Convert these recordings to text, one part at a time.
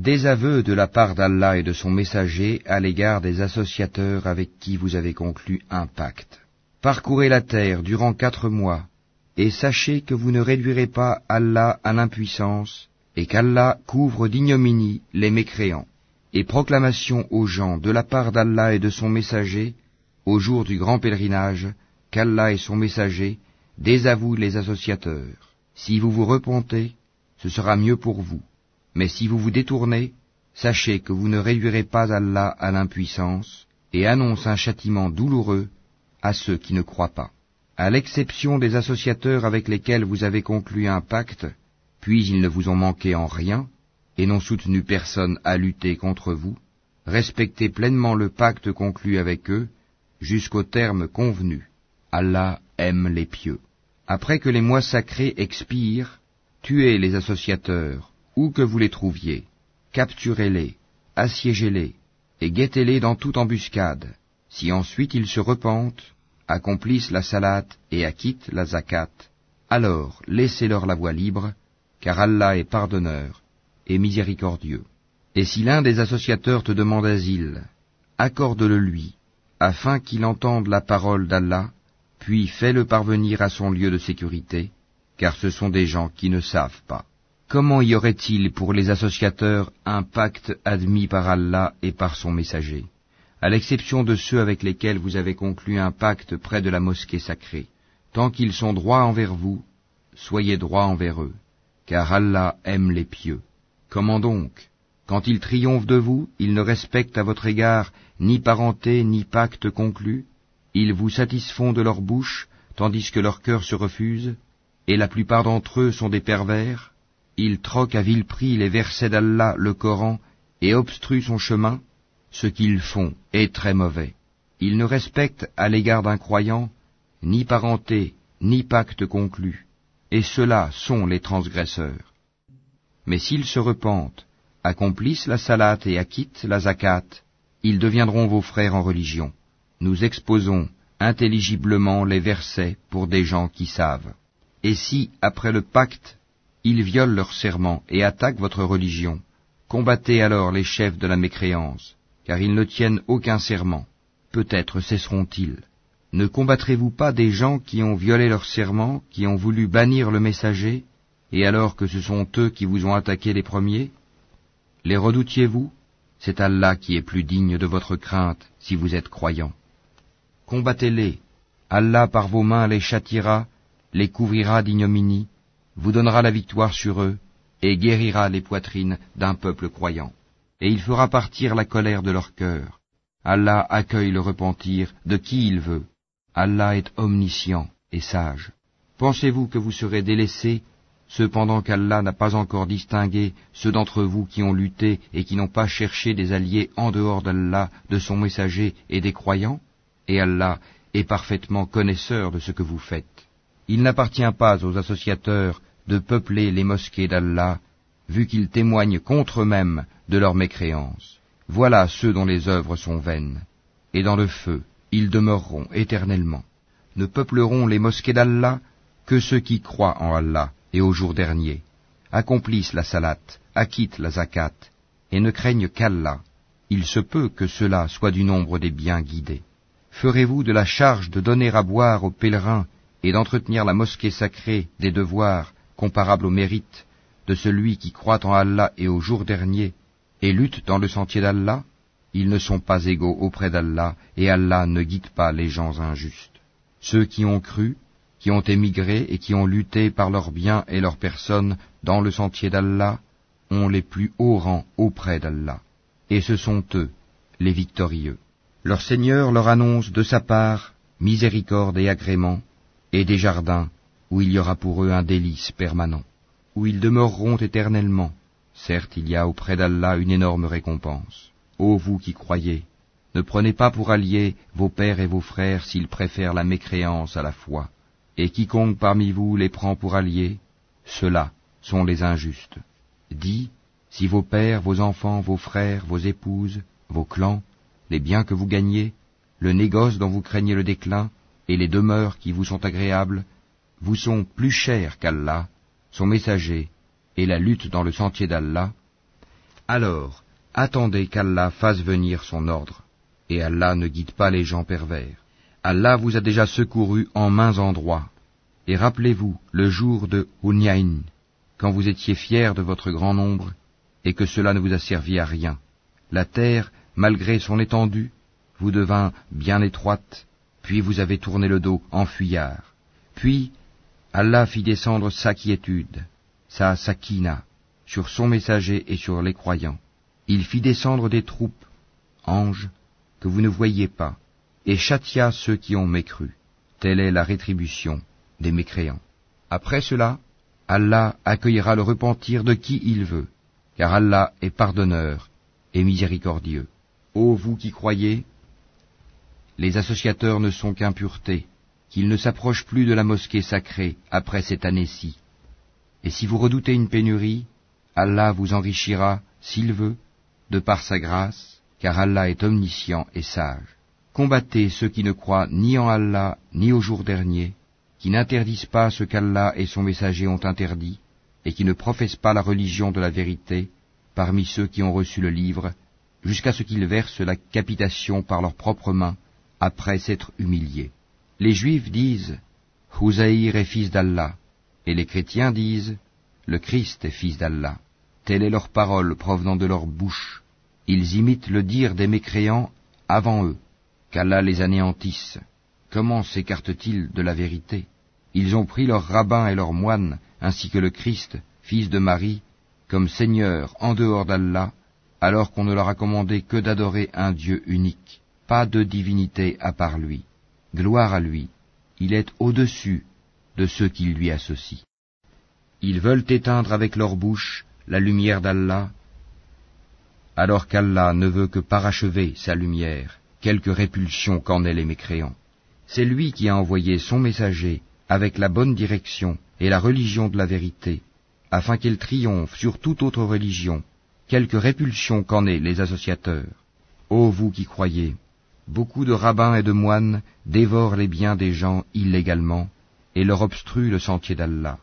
Désaveu de la part d'Allah et de son messager à l'égard des associateurs avec qui vous avez conclu un pacte. Parcourez la terre durant quatre mois, et sachez que vous ne réduirez pas Allah à l'impuissance, et qu'Allah couvre d'ignominie les mécréants. Et proclamation aux gens de la part d'Allah et de son messager, au jour du grand pèlerinage, qu'Allah et son messager désavouent les associateurs. Si vous vous repentez, ce sera mieux pour vous. Mais si vous vous détournez, sachez que vous ne réduirez pas Allah à l'impuissance, et annonce un châtiment douloureux à ceux qui ne croient pas. À l'exception des associateurs avec lesquels vous avez conclu un pacte, puis ils ne vous ont manqué en rien, et n'ont soutenu personne à lutter contre vous, respectez pleinement le pacte conclu avec eux, jusqu'au terme convenu. Allah aime les pieux. Après que les mois sacrés expirent, tuez les associateurs, où que vous les trouviez, capturez-les, assiégez-les, et guettez-les dans toute embuscade. Si ensuite ils se repentent, accomplissent la salate et acquittent la zakat, alors laissez-leur la voie libre, car Allah est pardonneur et miséricordieux. Et si l'un des associateurs te demande asile, accorde-le lui, afin qu'il entende la parole d'Allah, puis fais-le parvenir à son lieu de sécurité, car ce sont des gens qui ne savent pas. Comment y aurait-il pour les associateurs un pacte admis par Allah et par son messager, à l'exception de ceux avec lesquels vous avez conclu un pacte près de la mosquée sacrée? Tant qu'ils sont droits envers vous, soyez droits envers eux, car Allah aime les pieux. Comment donc? Quand ils triomphent de vous, ils ne respectent à votre égard ni parenté ni pacte conclu, ils vous satisfont de leur bouche, tandis que leur cœur se refuse, et la plupart d'entre eux sont des pervers, ils troquent à vil prix les versets d'Allah, le Coran, et obstruent son chemin, ce qu'ils font est très mauvais. Ils ne respectent à l'égard d'un croyant ni parenté, ni pacte conclu, et ceux-là sont les transgresseurs. Mais s'ils se repentent, accomplissent la salate et acquittent la zakat, ils deviendront vos frères en religion. Nous exposons intelligiblement les versets pour des gens qui savent. Et si, après le pacte, ils violent leur serment et attaquent votre religion, combattez alors les chefs de la mécréance, car ils ne tiennent aucun serment. Peut-être cesseront-ils. Ne combattrez-vous pas des gens qui ont violé leur serment, qui ont voulu bannir le messager, et alors que ce sont eux qui vous ont attaqué les premiers? Les redoutiez-vous? C'est Allah qui est plus digne de votre crainte si vous êtes croyants. Combattez-les. Allah par vos mains les châtiera, les couvrira d'ignominie, vous donnera la victoire sur eux, et guérira les poitrines d'un peuple croyant. Et il fera partir la colère de leur cœur. Allah accueille le repentir de qui il veut. Allah est omniscient et sage. Pensez-vous que vous serez délaissés cependant qu'Allah n'a pas encore distingué ceux d'entre vous qui ont lutté et qui n'ont pas cherché des alliés en dehors d'Allah, de son messager et des croyants? Et Allah est parfaitement connaisseur de ce que vous faites. Il n'appartient pas aux associateurs de peupler les mosquées d'Allah, vu qu'ils témoignent contre eux-mêmes de leur mécréance. Voilà ceux dont les œuvres sont vaines. Et dans le feu, ils demeureront éternellement. Ne peupleront les mosquées d'Allah que ceux qui croient en Allah et au jour dernier, accomplissent la salate, acquittent la zakat, et ne craignent qu'Allah. Il se peut que cela soit du nombre des bien guidés. Ferez-vous de la charge de donner à boire aux pèlerins et d'entretenir la mosquée sacrée des devoirs comparables au mérite de celui qui croit en Allah et au jour dernier et lutte dans le sentier d'Allah Ils ne sont pas égaux auprès d'Allah et Allah ne guide pas les gens injustes. Ceux qui ont cru qui ont émigré et qui ont lutté par leurs biens et leurs personnes dans le sentier d'Allah, ont les plus hauts rangs auprès d'Allah. Et ce sont eux, les victorieux. Leur Seigneur leur annonce de sa part miséricorde et agrément, et des jardins où il y aura pour eux un délice permanent, où ils demeureront éternellement. Certes, il y a auprès d'Allah une énorme récompense. Ô vous qui croyez, ne prenez pas pour alliés vos pères et vos frères s'ils préfèrent la mécréance à la foi et quiconque parmi vous les prend pour alliés, ceux-là sont les injustes. Dis, si vos pères, vos enfants, vos frères, vos épouses, vos clans, les biens que vous gagnez, le négoce dont vous craignez le déclin, et les demeures qui vous sont agréables, vous sont plus chers qu'Allah, son messager, et la lutte dans le sentier d'Allah, Alors, attendez qu'Allah fasse venir son ordre, et Allah ne guide pas les gens pervers. Allah vous a déjà secouru en mains endroits. Et rappelez-vous le jour de Hunyain, quand vous étiez fiers de votre grand nombre, et que cela ne vous a servi à rien. La terre, malgré son étendue, vous devint bien étroite, puis vous avez tourné le dos en fuyard. Puis Allah fit descendre sa quiétude, sa sakina, sur son messager et sur les croyants. Il fit descendre des troupes, anges, que vous ne voyiez pas, et châtia ceux qui ont mécru. Telle est la rétribution des mécréants. Après cela, Allah accueillera le repentir de qui il veut, car Allah est pardonneur et miséricordieux. Ô vous qui croyez, les associateurs ne sont qu'impuretés, qu'ils ne s'approchent plus de la mosquée sacrée après cette année-ci. Et si vous redoutez une pénurie, Allah vous enrichira, s'il veut, de par sa grâce, car Allah est omniscient et sage. Combattez ceux qui ne croient ni en Allah ni au jour dernier, qui n'interdisent pas ce qu'Allah et son messager ont interdit, et qui ne professent pas la religion de la vérité, parmi ceux qui ont reçu le livre, jusqu'à ce qu'ils versent la capitation par leurs propres mains, après s'être humiliés. Les Juifs disent Houzaïr est fils d'Allah, et les chrétiens disent Le Christ est fils d'Allah. Telle est leur parole provenant de leur bouche. Ils imitent le dire des mécréants avant eux, qu'Allah les anéantisse. Comment s'écartent-ils de la vérité? Ils ont pris leurs rabbins et leurs moines, ainsi que le Christ, fils de Marie, comme Seigneur en dehors d'Allah, alors qu'on ne leur a commandé que d'adorer un Dieu unique pas de divinité à part lui. Gloire à lui, il est au-dessus de ceux qui lui associent. Ils veulent éteindre avec leur bouche la lumière d'Allah, alors qu'Allah ne veut que parachever sa lumière, quelque répulsion qu'en aient les mécréants. C'est lui qui a envoyé son messager avec la bonne direction et la religion de la vérité, afin qu'elle triomphe sur toute autre religion, quelque répulsion qu'en aient les associateurs. Ô vous qui croyez, Beaucoup de rabbins et de moines dévorent les biens des gens illégalement et leur obstruent le sentier d'Allah.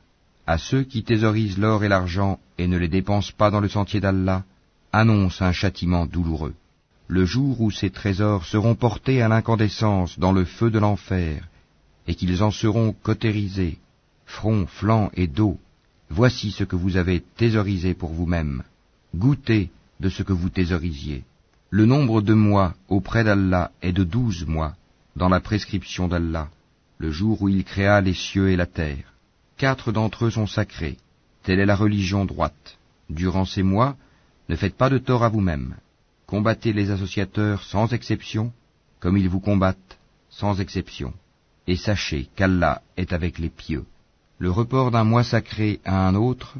À ceux qui thésaurisent l'or et l'argent et ne les dépensent pas dans le sentier d'Allah, annonce un châtiment douloureux. Le jour où ces trésors seront portés à l'incandescence dans le feu de l'enfer, et qu'ils en seront cautérisés, front, flanc et dos, voici ce que vous avez thésaurisé pour vous-même. Goûtez de ce que vous thésaurisiez. Le nombre de mois auprès d'Allah est de douze mois, dans la prescription d'Allah, le jour où il créa les cieux et la terre. Quatre d'entre eux sont sacrés. Telle est la religion droite. Durant ces mois, ne faites pas de tort à vous-même. Combattez les associateurs sans exception, comme ils vous combattent sans exception. Et sachez qu'Allah est avec les pieux. Le report d'un mois sacré à un autre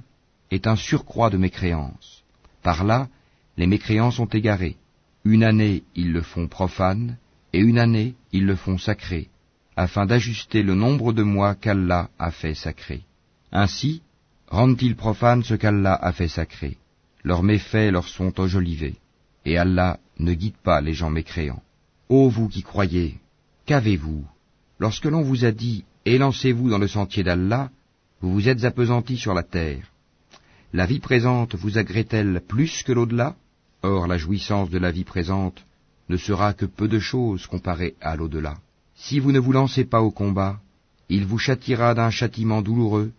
est un surcroît de mécréance. Par là, les mécréants sont égarés. Une année ils le font profane, et une année ils le font sacré, afin d'ajuster le nombre de mois qu'Allah a fait sacré. Ainsi rendent-ils profane ce qu'Allah a fait sacré. Leurs méfaits leur sont enjolivés, et Allah ne guide pas les gens mécréants. Ô vous qui croyez, qu'avez-vous? Lorsque l'on vous a dit Élancez-vous dans le sentier d'Allah, vous vous êtes appesantis sur la terre. La vie présente vous agrée-elle plus que l'au-delà? Or la jouissance de la vie présente ne sera que peu de choses comparée à l'au-delà. Si vous ne vous lancez pas au combat, il vous châtiera d'un châtiment douloureux,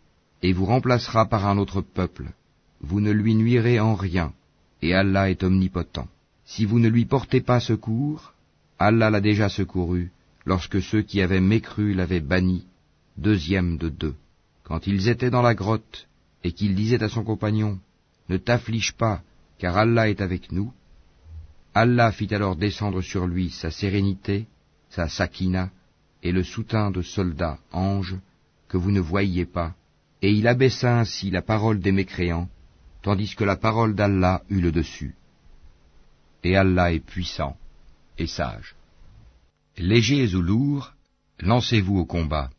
et vous remplacera par un autre peuple. Vous ne lui nuirez en rien, et Allah est omnipotent. Si vous ne lui portez pas secours, Allah l'a déjà secouru, lorsque ceux qui avaient mécru l'avaient banni, deuxième de deux. Quand ils étaient dans la grotte, et qu'il disait à son compagnon, Ne t'afflige pas, car Allah est avec nous. Allah fit alors descendre sur lui sa sérénité, sa sakina, et le soutien de soldats, anges, que vous ne voyiez pas, et il abaissa ainsi la parole des mécréants, tandis que la parole d'Allah eut le dessus. Et Allah est puissant et sage. Légers ou lourds, lancez-vous au combat,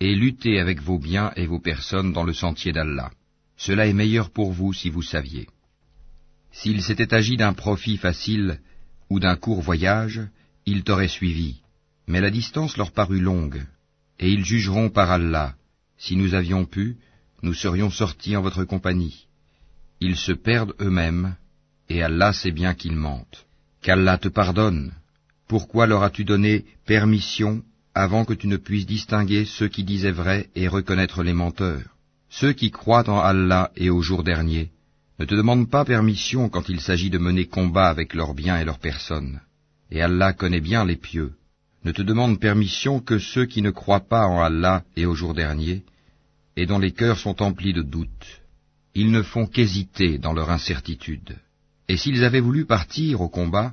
et luttez avec vos biens et vos personnes dans le sentier d'Allah. Cela est meilleur pour vous si vous saviez. S'il s'était agi d'un profit facile ou d'un court voyage, ils t'auraient suivi. Mais la distance leur parut longue, et ils jugeront par Allah. Si nous avions pu, nous serions sortis en votre compagnie. Ils se perdent eux-mêmes, et Allah sait bien qu'ils mentent. Qu'Allah te pardonne. Pourquoi leur as-tu donné permission avant que tu ne puisses distinguer ceux qui disaient vrai et reconnaître les menteurs? Ceux qui croient en Allah et au jour dernier ne te demandent pas permission quand il s'agit de mener combat avec leurs biens et leurs personnes. Et Allah connaît bien les pieux. Ne te demandent permission que ceux qui ne croient pas en Allah et au jour dernier, et dont les cœurs sont emplis de doutes. Ils ne font qu'hésiter dans leur incertitude. Et s'ils avaient voulu partir au combat,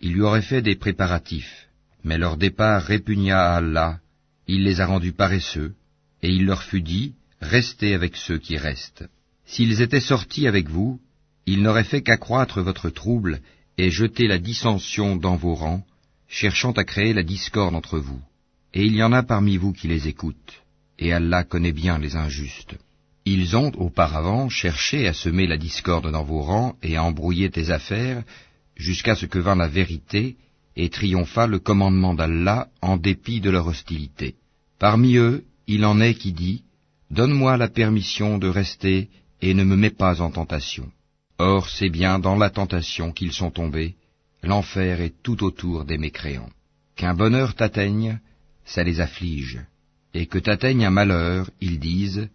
ils lui auraient fait des préparatifs. Mais leur départ répugna à Allah, il les a rendus paresseux, et il leur fut dit, Restez avec ceux qui restent. S'ils étaient sortis avec vous, ils n'auraient fait qu'accroître votre trouble et jeter la dissension dans vos rangs, cherchant à créer la discorde entre vous. Et il y en a parmi vous qui les écoutent, et Allah connaît bien les injustes. Ils ont auparavant cherché à semer la discorde dans vos rangs et à embrouiller tes affaires, jusqu'à ce que vint la vérité et triompha le commandement d'Allah en dépit de leur hostilité. Parmi eux, il en est qui dit, Donne-moi la permission de rester et ne me mets pas en tentation. Or c'est bien dans la tentation qu'ils sont tombés, l'enfer est tout autour des mécréants. Qu'un bonheur t'atteigne, ça les afflige, et que t'atteigne un malheur, ils disent,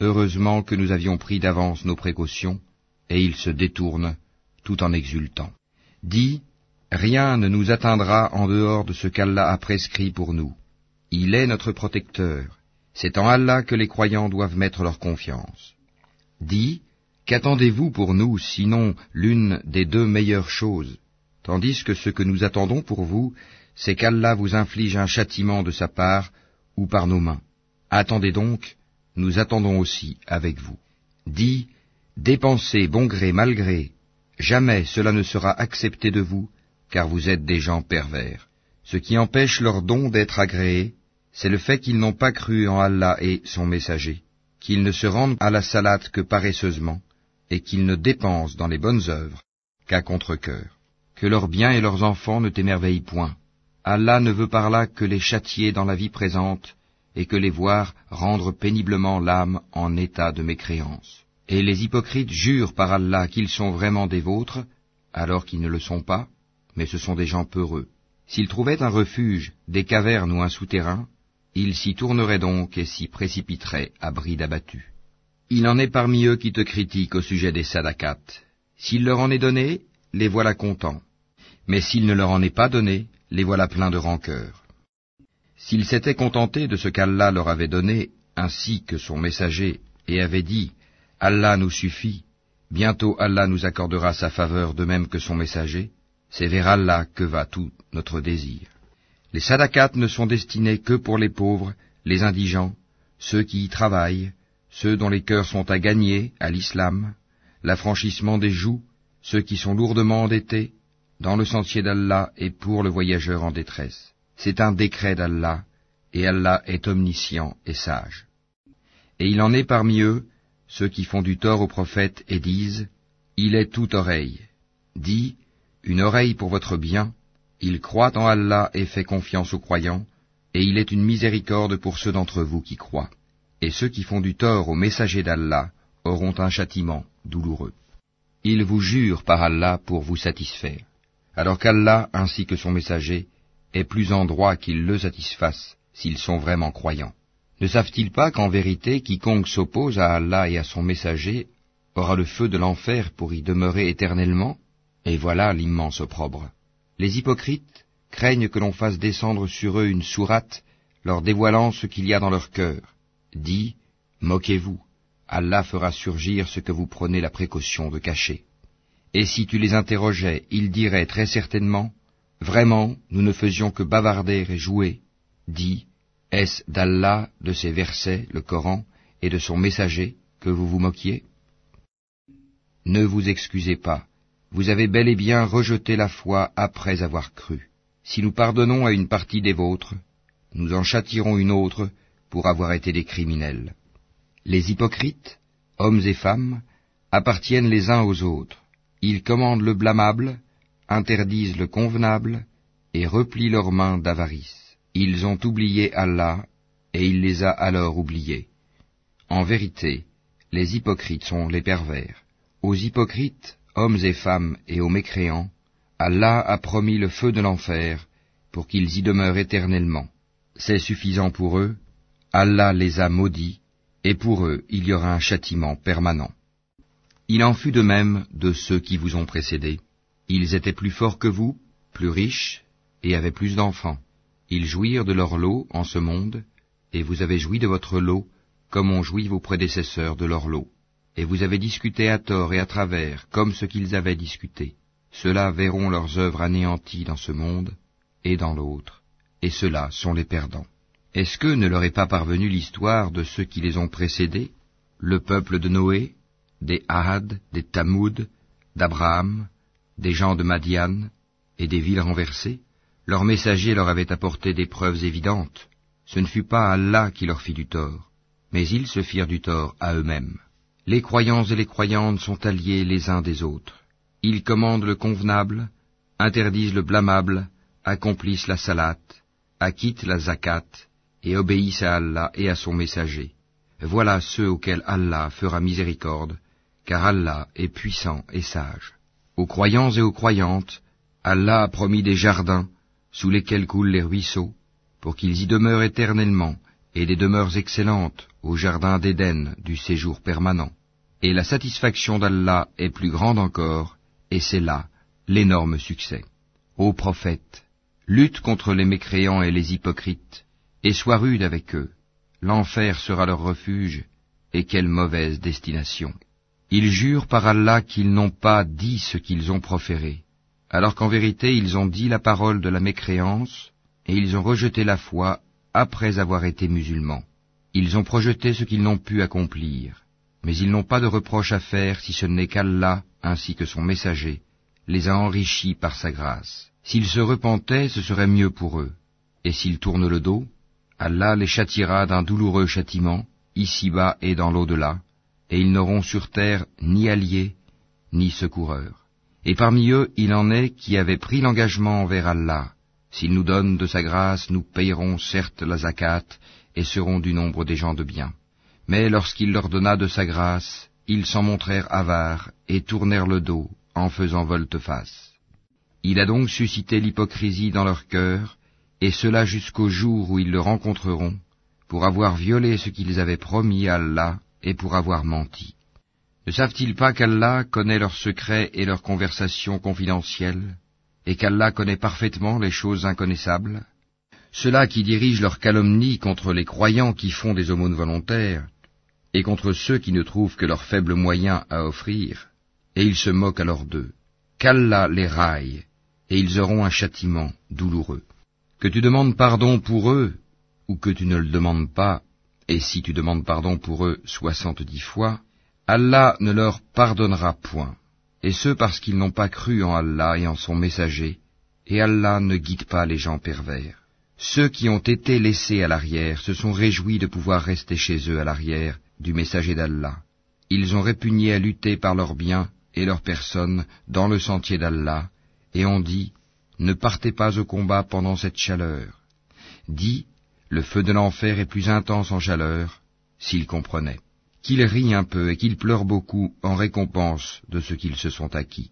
Heureusement que nous avions pris d'avance nos précautions, et ils se détournent, tout en exultant. Dis, rien ne nous atteindra en dehors de ce qu'Allah a prescrit pour nous. Il est notre protecteur. C'est en Allah que les croyants doivent mettre leur confiance. Dis, qu'attendez-vous pour nous, sinon l'une des deux meilleures choses, tandis que ce que nous attendons pour vous, c'est qu'Allah vous inflige un châtiment de sa part ou par nos mains. Attendez donc, nous attendons aussi avec vous. Dis, dépensez bon gré mal gré, jamais cela ne sera accepté de vous, car vous êtes des gens pervers. Ce qui empêche leur don d'être agréé, c'est le fait qu'ils n'ont pas cru en Allah et son messager, qu'ils ne se rendent à la salade que paresseusement, et qu'ils ne dépensent dans les bonnes œuvres qu'à contre-cœur. Que leurs biens et leurs enfants ne t'émerveillent point. Allah ne veut par là que les châtier dans la vie présente, et que les voir rendre péniblement l'âme en état de mécréance. Et les hypocrites jurent par Allah qu'ils sont vraiment des vôtres, alors qu'ils ne le sont pas, mais ce sont des gens peureux. S'ils trouvaient un refuge, des cavernes ou un souterrain, ils s'y tourneraient donc et s'y précipiteraient à bride abattue. Il en est parmi eux qui te critiquent au sujet des sadakats. S'il leur en est donné, les voilà contents. Mais s'il ne leur en est pas donné, les voilà pleins de rancœur. S'ils s'étaient contentés de ce qu'Allah leur avait donné, ainsi que son messager, et avaient dit, Allah nous suffit, bientôt Allah nous accordera sa faveur de même que son messager, c'est vers Allah que va tout notre désir. Les sadakats ne sont destinés que pour les pauvres, les indigents, ceux qui y travaillent, ceux dont les cœurs sont à gagner à l'islam, l'affranchissement des joues, ceux qui sont lourdement endettés, dans le sentier d'Allah et pour le voyageur en détresse. C'est un décret d'Allah, et Allah est omniscient et sage. Et il en est parmi eux ceux qui font du tort au prophète et disent, Il est toute oreille. Dis, une oreille pour votre bien, il croit en Allah et fait confiance aux croyants, et il est une miséricorde pour ceux d'entre vous qui croient. Et ceux qui font du tort au messager d'Allah auront un châtiment douloureux. Ils vous jurent par Allah pour vous satisfaire, alors qu'Allah ainsi que son messager est plus en droit qu'ils le satisfassent s'ils sont vraiment croyants. Ne savent-ils pas qu'en vérité quiconque s'oppose à Allah et à son messager aura le feu de l'enfer pour y demeurer éternellement? Et voilà l'immense opprobre. Les hypocrites craignent que l'on fasse descendre sur eux une sourate leur dévoilant ce qu'il y a dans leur cœur. Dis, moquez-vous, Allah fera surgir ce que vous prenez la précaution de cacher. Et si tu les interrogeais, ils diraient très certainement, Vraiment, nous ne faisions que bavarder et jouer. Dis, est-ce d'Allah, de ses versets, le Coran, et de son messager, que vous vous moquiez? Ne vous excusez pas, vous avez bel et bien rejeté la foi après avoir cru. Si nous pardonnons à une partie des vôtres, nous en châtirons une autre pour avoir été des criminels. Les hypocrites, hommes et femmes, appartiennent les uns aux autres. Ils commandent le blâmable, interdisent le convenable et replient leurs mains d'avarice. Ils ont oublié Allah et il les a alors oubliés. En vérité, les hypocrites sont les pervers. Aux hypocrites, hommes et femmes, et aux mécréants, Allah a promis le feu de l'enfer, pour qu'ils y demeurent éternellement. C'est suffisant pour eux, Allah les a maudits, et pour eux il y aura un châtiment permanent. Il en fut de même de ceux qui vous ont précédés. Ils étaient plus forts que vous, plus riches, et avaient plus d'enfants. Ils jouirent de leur lot en ce monde, et vous avez joui de votre lot, comme ont joui vos prédécesseurs de leur lot. Et vous avez discuté à tort et à travers, comme ce qu'ils avaient discuté. Ceux-là verront leurs œuvres anéanties dans ce monde et dans l'autre, et ceux-là sont les perdants. Est-ce que ne leur est pas parvenue l'histoire de ceux qui les ont précédés, le peuple de Noé, des Ahad, des Tamoud, d'Abraham, des gens de Madian, et des villes renversées? Leurs messagers leur avaient apporté des preuves évidentes. Ce ne fut pas Allah qui leur fit du tort, mais ils se firent du tort à eux-mêmes. Les croyants et les croyantes sont alliés les uns des autres. Ils commandent le convenable, interdisent le blâmable, accomplissent la salat, acquittent la zakat, et obéissent à Allah et à son messager. Voilà ceux auxquels Allah fera miséricorde, car Allah est puissant et sage. Aux croyants et aux croyantes, Allah a promis des jardins sous lesquels coulent les ruisseaux, pour qu'ils y demeurent éternellement, et des demeures excellentes au jardin d'Éden du séjour permanent. Et la satisfaction d'Allah est plus grande encore, et c'est là l'énorme succès. Ô prophète, lutte contre les mécréants et les hypocrites, et sois rude avec eux. L'enfer sera leur refuge, et quelle mauvaise destination. Ils jurent par Allah qu'ils n'ont pas dit ce qu'ils ont proféré, alors qu'en vérité ils ont dit la parole de la mécréance, et ils ont rejeté la foi après avoir été musulmans. Ils ont projeté ce qu'ils n'ont pu accomplir, mais ils n'ont pas de reproche à faire si ce n'est qu'Allah, ainsi que son messager, les a enrichis par sa grâce. S'ils se repentaient, ce serait mieux pour eux, et s'ils tournent le dos, Allah les châtiera d'un douloureux châtiment, ici-bas et dans l'au-delà, et ils n'auront sur terre ni alliés, ni secoureurs. Et parmi eux, il en est qui avaient pris l'engagement envers Allah. S'il nous donne de sa grâce, nous payerons certes la zakat, et serons du nombre des gens de bien. Mais lorsqu'il leur donna de sa grâce, ils s'en montrèrent avares, et tournèrent le dos, en faisant volte-face. Il a donc suscité l'hypocrisie dans leur cœur, et cela jusqu'au jour où ils le rencontreront, pour avoir violé ce qu'ils avaient promis à Allah, et pour avoir menti. Ne savent-ils pas qu'Allah connaît leurs secrets et leurs conversations confidentielles, et qu'Allah connaît parfaitement les choses inconnaissables? Ceux-là qui dirigent leur calomnie contre les croyants qui font des aumônes volontaires, et contre ceux qui ne trouvent que leurs faibles moyens à offrir, et ils se moquent alors d'eux. Qu'Allah les raille, et ils auront un châtiment douloureux. Que tu demandes pardon pour eux, ou que tu ne le demandes pas, et si tu demandes pardon pour eux soixante-dix fois, Allah ne leur pardonnera point, et ce parce qu'ils n'ont pas cru en Allah et en son messager, et Allah ne guide pas les gens pervers. Ceux qui ont été laissés à l'arrière se sont réjouis de pouvoir rester chez eux à l'arrière du messager d'Allah. Ils ont répugné à lutter par leurs biens et leurs personnes dans le sentier d'Allah, et ont dit, ne partez pas au combat pendant cette chaleur. Dit, le feu de l'enfer est plus intense en chaleur, s'ils comprenaient qu'ils rient un peu et qu'ils pleurent beaucoup en récompense de ce qu'ils se sont acquis.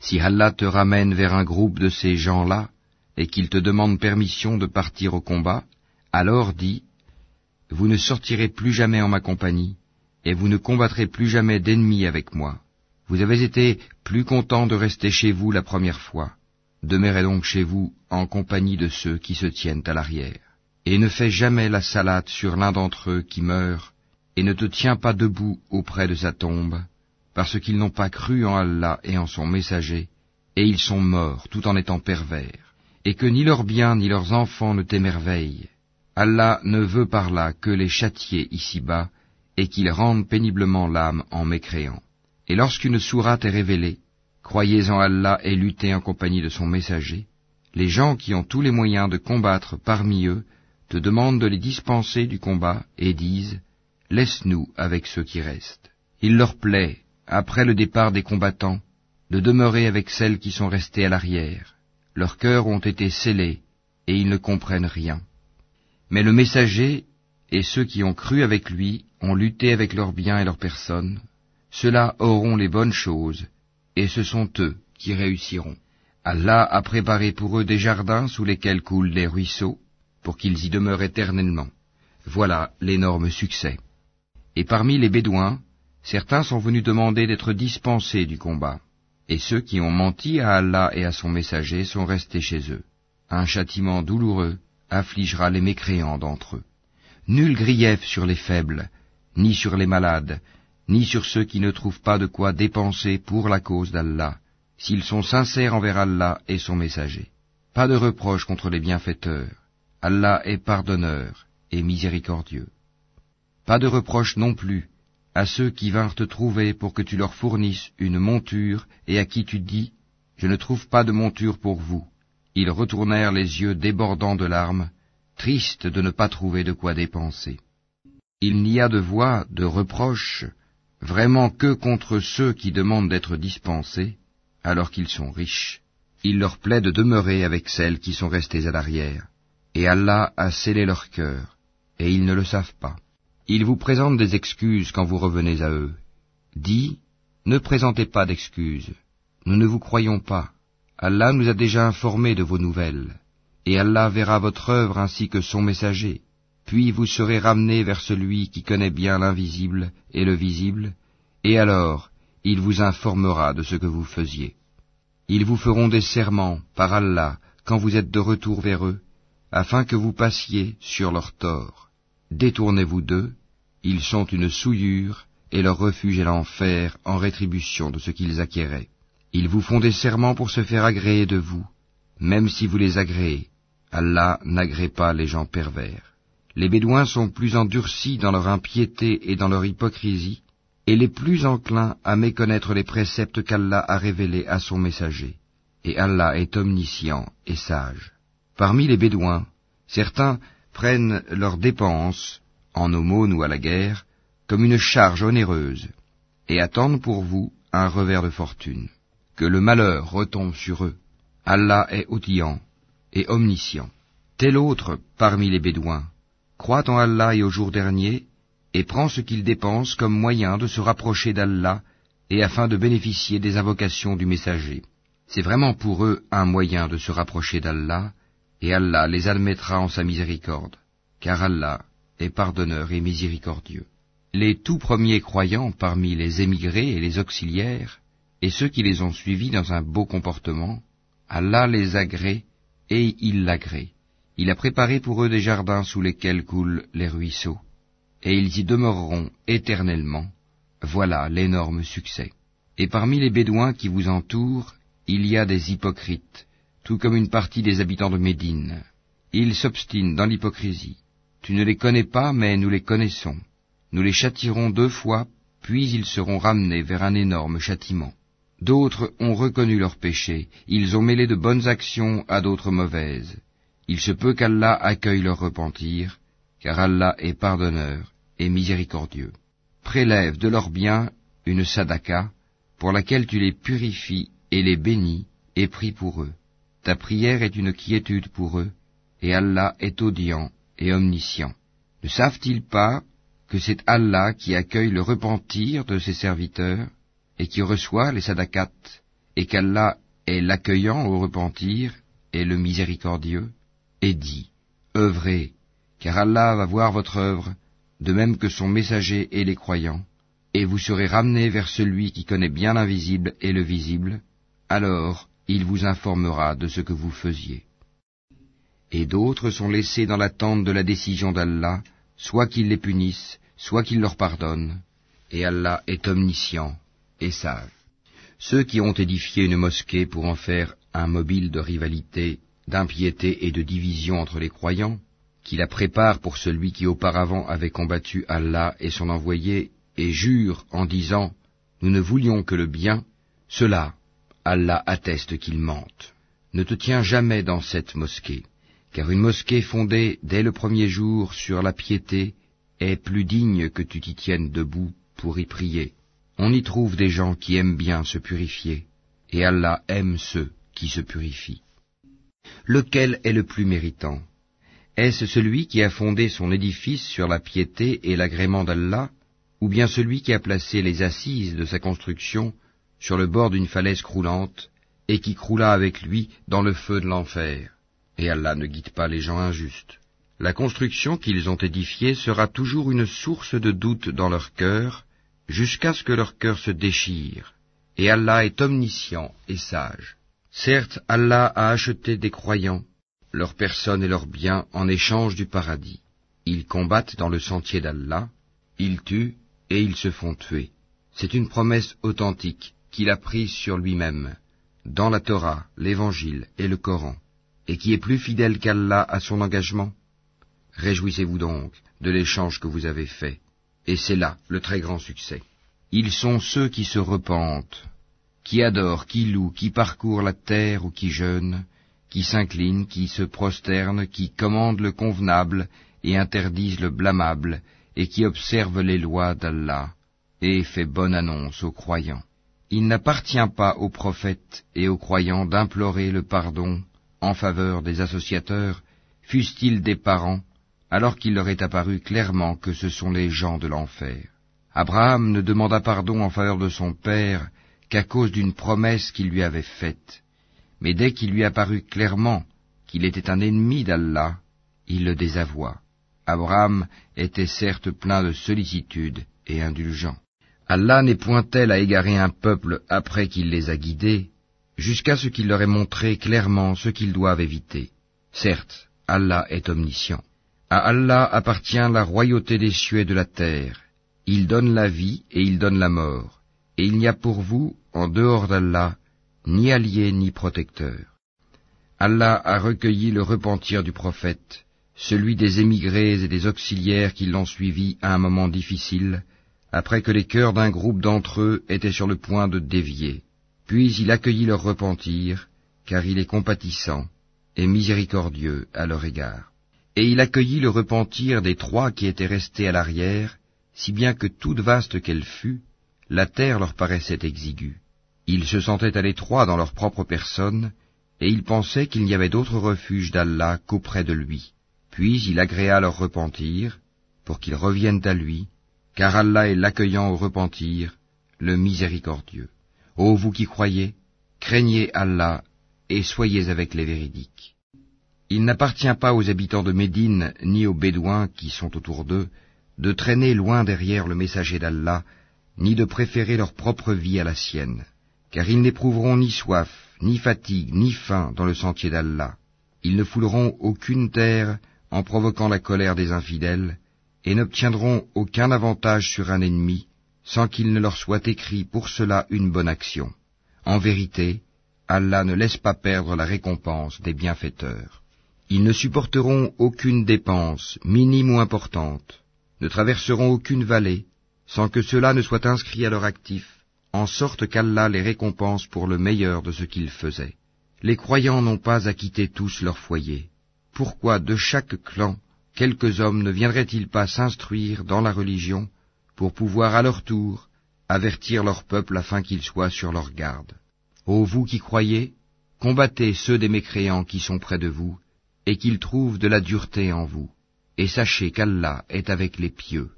Si Allah te ramène vers un groupe de ces gens-là, et qu'il te demande permission de partir au combat, alors dis, vous ne sortirez plus jamais en ma compagnie, et vous ne combattrez plus jamais d'ennemis avec moi. Vous avez été plus content de rester chez vous la première fois. Demeurez donc chez vous en compagnie de ceux qui se tiennent à l'arrière. Et ne fais jamais la salade sur l'un d'entre eux qui meurt, et ne te tiens pas debout auprès de sa tombe, parce qu'ils n'ont pas cru en Allah et en son messager, et ils sont morts tout en étant pervers, et que ni leurs biens ni leurs enfants ne t'émerveillent. Allah ne veut par là que les châtier ici-bas, et qu'ils rendent péniblement l'âme en mécréant. Et lorsqu'une sourate est révélée, croyez en Allah et luttez en compagnie de son messager, les gens qui ont tous les moyens de combattre parmi eux te demandent de les dispenser du combat et disent Laisse-nous avec ceux qui restent. Il leur plaît, après le départ des combattants, de demeurer avec celles qui sont restées à l'arrière. Leurs cœurs ont été scellés, et ils ne comprennent rien. Mais le messager et ceux qui ont cru avec lui ont lutté avec leurs biens et leurs personnes. Ceux-là auront les bonnes choses, et ce sont eux qui réussiront. Allah a préparé pour eux des jardins sous lesquels coulent les ruisseaux, pour qu'ils y demeurent éternellement. Voilà l'énorme succès. Et parmi les Bédouins, certains sont venus demander d'être dispensés du combat, et ceux qui ont menti à Allah et à son messager sont restés chez eux. Un châtiment douloureux affligera les mécréants d'entre eux. Nul grief sur les faibles, ni sur les malades, ni sur ceux qui ne trouvent pas de quoi dépenser pour la cause d'Allah, s'ils sont sincères envers Allah et son messager. Pas de reproche contre les bienfaiteurs. Allah est pardonneur et miséricordieux. Pas de reproche non plus à ceux qui vinrent te trouver pour que tu leur fournisses une monture et à qui tu dis, Je ne trouve pas de monture pour vous. Ils retournèrent les yeux débordants de larmes, tristes de ne pas trouver de quoi dépenser. Il n'y a de voix, de reproche, vraiment que contre ceux qui demandent d'être dispensés, alors qu'ils sont riches. Il leur plaît de demeurer avec celles qui sont restées à l'arrière, et Allah a scellé leur cœur, et ils ne le savent pas. Ils vous présentent des excuses quand vous revenez à eux. Dis, ne présentez pas d'excuses, nous ne vous croyons pas. Allah nous a déjà informés de vos nouvelles, et Allah verra votre œuvre ainsi que son messager. Puis vous serez ramenés vers celui qui connaît bien l'invisible et le visible, et alors il vous informera de ce que vous faisiez. Ils vous feront des serments par Allah quand vous êtes de retour vers eux, afin que vous passiez sur leur tort. Détournez-vous d'eux, ils sont une souillure, et leur refuge est l'enfer en rétribution de ce qu'ils acquéraient. Ils vous font des serments pour se faire agréer de vous, même si vous les agréez. Allah n'agrée pas les gens pervers. Les Bédouins sont plus endurcis dans leur impiété et dans leur hypocrisie, et les plus enclins à méconnaître les préceptes qu'Allah a révélés à son messager. Et Allah est omniscient et sage. Parmi les Bédouins, certains prennent leurs dépenses, en aumône ou à la guerre, comme une charge onéreuse, et attendent pour vous un revers de fortune. Que le malheur retombe sur eux. Allah est outillant et omniscient. Tel autre parmi les Bédouins, croit en Allah et au jour dernier, et prend ce qu'il dépense comme moyen de se rapprocher d'Allah et afin de bénéficier des invocations du messager. C'est vraiment pour eux un moyen de se rapprocher d'Allah, et Allah les admettra en sa miséricorde, car Allah est pardonneur et miséricordieux. Les tout premiers croyants parmi les émigrés et les auxiliaires, et ceux qui les ont suivis dans un beau comportement, Allah les agrée et il l'agrée. Il a préparé pour eux des jardins sous lesquels coulent les ruisseaux, et ils y demeureront éternellement. Voilà l'énorme succès. Et parmi les Bédouins qui vous entourent, il y a des hypocrites, tout comme une partie des habitants de Médine. Ils s'obstinent dans l'hypocrisie. Tu ne les connais pas, mais nous les connaissons. Nous les châtirons deux fois, puis ils seront ramenés vers un énorme châtiment. D'autres ont reconnu leurs péchés, ils ont mêlé de bonnes actions à d'autres mauvaises. Il se peut qu'Allah accueille leur repentir, car Allah est pardonneur et miséricordieux. Prélève de leurs biens une sadaka, pour laquelle tu les purifies et les bénis, et prie pour eux. Ta prière est une quiétude pour eux, et Allah est audient et omniscient. Ne savent-ils pas que c'est Allah qui accueille le repentir de ses serviteurs, et qui reçoit les sadakats, et qu'Allah est l'accueillant au repentir et le miséricordieux et dit, œuvrez, car Allah va voir votre œuvre, de même que son messager et les croyants, et vous serez ramenés vers celui qui connaît bien l'invisible et le visible, alors il vous informera de ce que vous faisiez. Et d'autres sont laissés dans l'attente de la décision d'Allah, soit qu'il les punisse, soit qu'il leur pardonne, et Allah est omniscient et sage. Ceux qui ont édifié une mosquée pour en faire un mobile de rivalité d'impiété et de division entre les croyants, qui la prépare pour celui qui auparavant avait combattu Allah et son envoyé, et jure en disant Nous ne voulions que le bien, cela, Allah atteste qu'il mente. Ne te tiens jamais dans cette mosquée, car une mosquée fondée dès le premier jour sur la piété est plus digne que tu t'y tiennes debout pour y prier. On y trouve des gens qui aiment bien se purifier, et Allah aime ceux qui se purifient. Lequel est le plus méritant? Est-ce celui qui a fondé son édifice sur la piété et l'agrément d'Allah, ou bien celui qui a placé les assises de sa construction sur le bord d'une falaise croulante, et qui croula avec lui dans le feu de l'enfer? Et Allah ne guide pas les gens injustes. La construction qu'ils ont édifiée sera toujours une source de doute dans leur cœur, jusqu'à ce que leur cœur se déchire. Et Allah est omniscient et sage. Certes, Allah a acheté des croyants, leurs personnes et leurs biens en échange du paradis. Ils combattent dans le sentier d'Allah, ils tuent et ils se font tuer. C'est une promesse authentique qu'il a prise sur lui-même, dans la Torah, l'Évangile et le Coran, et qui est plus fidèle qu'Allah à son engagement. Réjouissez-vous donc de l'échange que vous avez fait, et c'est là le très grand succès. Ils sont ceux qui se repentent, qui adorent, qui louent, qui parcourent la terre ou qui jeûnent, qui s'inclinent, qui se prosternent, qui commandent le convenable et interdisent le blâmable, et qui observent les lois d'Allah, et fait bonne annonce aux croyants. Il n'appartient pas aux prophètes et aux croyants d'implorer le pardon en faveur des associateurs, fussent-ils des parents, alors qu'il leur est apparu clairement que ce sont les gens de l'enfer. Abraham ne demanda pardon en faveur de son père qu'à cause d'une promesse qu'il lui avait faite. Mais dès qu'il lui apparut clairement qu'il était un ennemi d'Allah, il le désavoua. Abraham était certes plein de sollicitude et indulgent. Allah n'est point tel à égarer un peuple après qu'il les a guidés, jusqu'à ce qu'il leur ait montré clairement ce qu'ils doivent éviter. Certes, Allah est omniscient. À Allah appartient la royauté des cieux et de la terre. Il donne la vie et il donne la mort. Et il n'y a pour vous, en dehors d'Allah, ni allié ni protecteur. Allah a recueilli le repentir du prophète, celui des émigrés et des auxiliaires qui l'ont suivi à un moment difficile, après que les cœurs d'un groupe d'entre eux étaient sur le point de dévier. Puis il accueillit leur repentir, car il est compatissant et miséricordieux à leur égard. Et il accueillit le repentir des trois qui étaient restés à l'arrière, si bien que toute vaste qu'elle fût, la terre leur paraissait exiguë. Ils se sentaient à l'étroit dans leur propre personne, et ils pensaient qu'il n'y avait d'autre refuge d'Allah qu'auprès de lui. Puis il agréa leur repentir, pour qu'ils reviennent à lui, car Allah est l'accueillant au repentir, le miséricordieux. Ô vous qui croyez, craignez Allah et soyez avec les véridiques. Il n'appartient pas aux habitants de Médine ni aux Bédouins qui sont autour d'eux de traîner loin derrière le messager d'Allah, ni de préférer leur propre vie à la sienne, car ils n'éprouveront ni soif, ni fatigue, ni faim dans le sentier d'Allah. Ils ne fouleront aucune terre en provoquant la colère des infidèles, et n'obtiendront aucun avantage sur un ennemi sans qu'il ne leur soit écrit pour cela une bonne action. En vérité, Allah ne laisse pas perdre la récompense des bienfaiteurs. Ils ne supporteront aucune dépense, minime ou importante, ne traverseront aucune vallée, sans que cela ne soit inscrit à leur actif, en sorte qu'Allah les récompense pour le meilleur de ce qu'ils faisaient. Les croyants n'ont pas à quitter tous leur foyer. Pourquoi de chaque clan quelques hommes ne viendraient-ils pas s'instruire dans la religion pour pouvoir à leur tour avertir leur peuple afin qu'ils soient sur leur garde? Ô vous qui croyez, combattez ceux des mécréants qui sont près de vous, et qu'ils trouvent de la dureté en vous, et sachez qu'Allah est avec les pieux.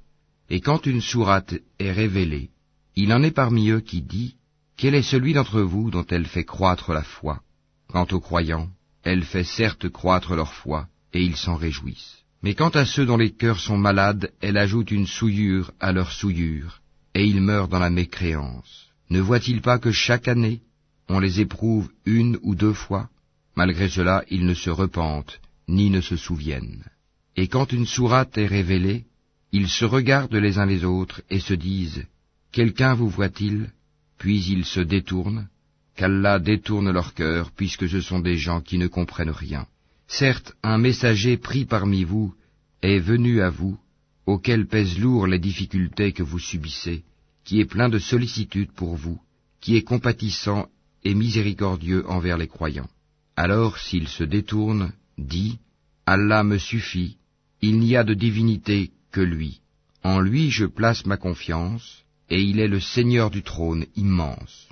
Et quand une sourate est révélée, il en est parmi eux qui dit, Quel est celui d'entre vous dont elle fait croître la foi? Quant aux croyants, elle fait certes croître leur foi, et ils s'en réjouissent. Mais quant à ceux dont les cœurs sont malades, elle ajoute une souillure à leur souillure, et ils meurent dans la mécréance. Ne voient-ils pas que chaque année, on les éprouve une ou deux fois? Malgré cela, ils ne se repentent, ni ne se souviennent. Et quand une sourate est révélée, ils se regardent les uns les autres et se disent, Quelqu'un vous voit-il? Puis ils se détournent, qu'Allah détourne leur cœur, puisque ce sont des gens qui ne comprennent rien. Certes, un messager pris parmi vous est venu à vous, auquel pèsent lourd les difficultés que vous subissez, qui est plein de sollicitude pour vous, qui est compatissant et miséricordieux envers les croyants. Alors, s'il se détourne, dit, Allah me suffit, il n'y a de divinité que lui. En lui je place ma confiance, et il est le Seigneur du trône immense.